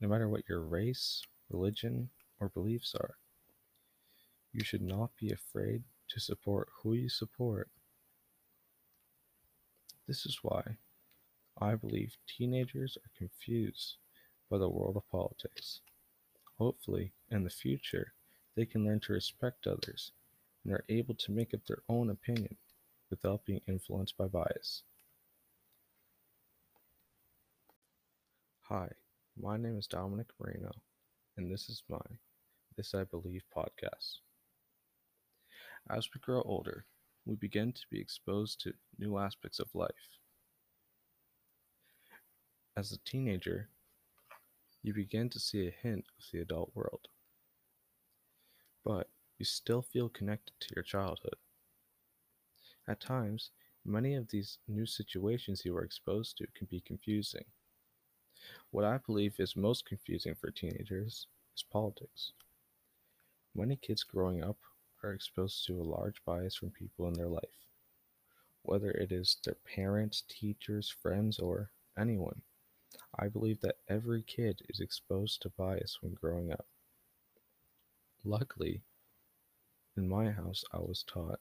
no matter what your race, religion, or beliefs are. You should not be afraid to support who you support. This is why I believe teenagers are confused by the world of politics. Hopefully, in the future, they can learn to respect others and are able to make up their own opinion without being influenced by bias. Hi, my name is Dominic Moreno, and this is my This I Believe podcast. As we grow older, we begin to be exposed to new aspects of life. As a teenager, you begin to see a hint of the adult world, but you still feel connected to your childhood. At times, many of these new situations you are exposed to can be confusing. What I believe is most confusing for teenagers is politics. Many kids growing up are exposed to a large bias from people in their life, whether it is their parents, teachers, friends, or anyone. I believe that every kid is exposed to bias when growing up. Luckily, in my house, I was taught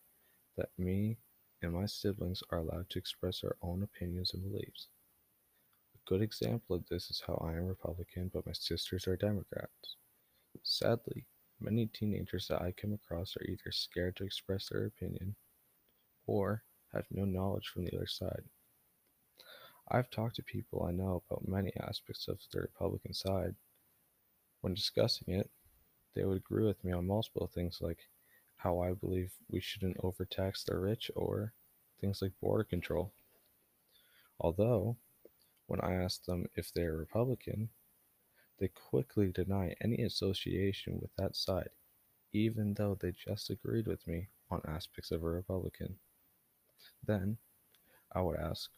that me and my siblings are allowed to express our own opinions and beliefs. Good example of this is how I am Republican, but my sisters are Democrats. Sadly, many teenagers that I come across are either scared to express their opinion or have no knowledge from the other side. I've talked to people I know about many aspects of the Republican side. When discussing it, they would agree with me on multiple things like how I believe we shouldn't overtax the rich or things like border control. Although, when I asked them if they are Republican, they quickly deny any association with that side, even though they just agreed with me on aspects of a Republican. Then, I would ask,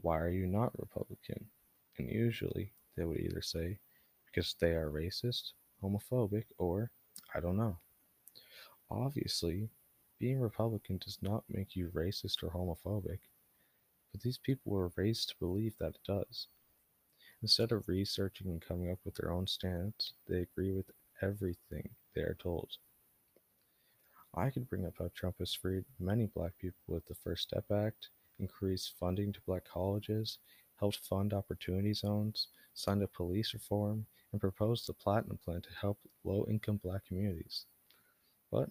why are you not Republican? And usually they would either say, because they are racist, homophobic, or I don't know. Obviously, being Republican does not make you racist or homophobic, but these people were raised to believe that it does. Instead of researching and coming up with their own stance, they agree with everything they are told. I could bring up how Trump has freed many black people with the First Step Act increased funding to black colleges, helped fund opportunity zones, signed a police reform, and proposed the Platinum Plan to help low income black communities. But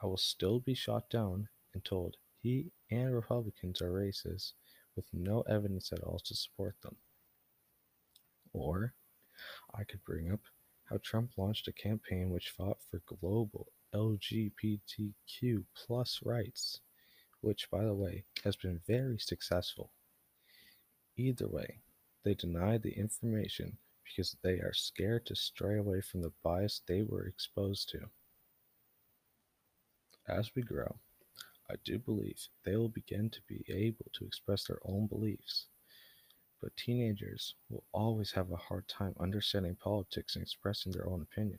I will still be shot down and told he and Republicans are racist with no evidence at all to support them. Or I could bring up how Trump launched a campaign which fought for global LGBTQ plus rights which, by the way, has been very successful. Either way, they deny the information because they are scared to stray away from the bias they were exposed to. As we grow, I do believe they will begin to be able to express their own beliefs. But teenagers will always have a hard time understanding politics and expressing their own opinion.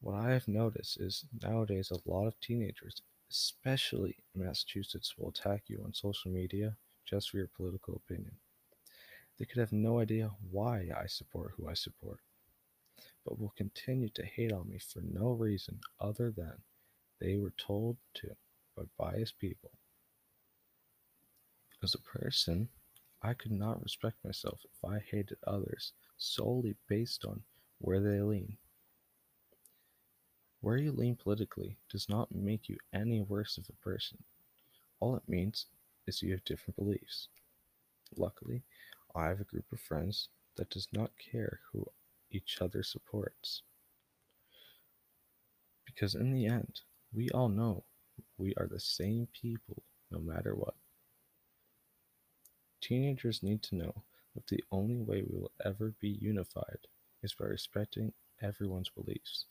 What I have noticed is nowadays a lot of teenagers especially in Massachusetts, will attack you on social media just for your political opinion. They could have no idea why I support who I support, but will continue to hate on me for no reason other than they were told to by biased people. As a person, I could not respect myself if I hated others solely based on where they lean. Where you lean politically does not make you any worse of a person. All it means is you have different beliefs. Luckily, I have a group of friends that does not care who each other supports. Because in the end, we all know we are the same people no matter what. Teenagers need to know that the only way we will ever be unified is by respecting everyone's beliefs.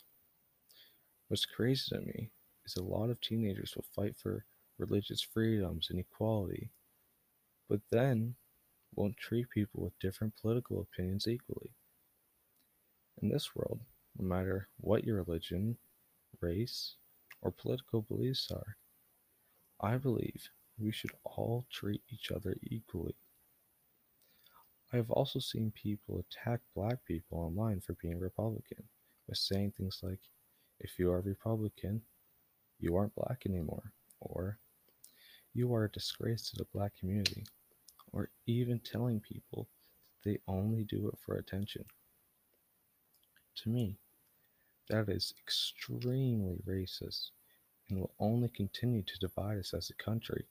What's crazy to me is a lot of teenagers will fight for religious freedoms and equality, but then won't treat people with different political opinions equally. In this world, no matter what your religion, race, or political beliefs are, I believe we should all treat each other equally. I have also seen people attack black people online for being Republican by saying things like, if you are Republican, you aren't black anymore, or you are a disgrace to the black community, or even telling people that they only do it for attention. To me, that is extremely racist and will only continue to divide us as a country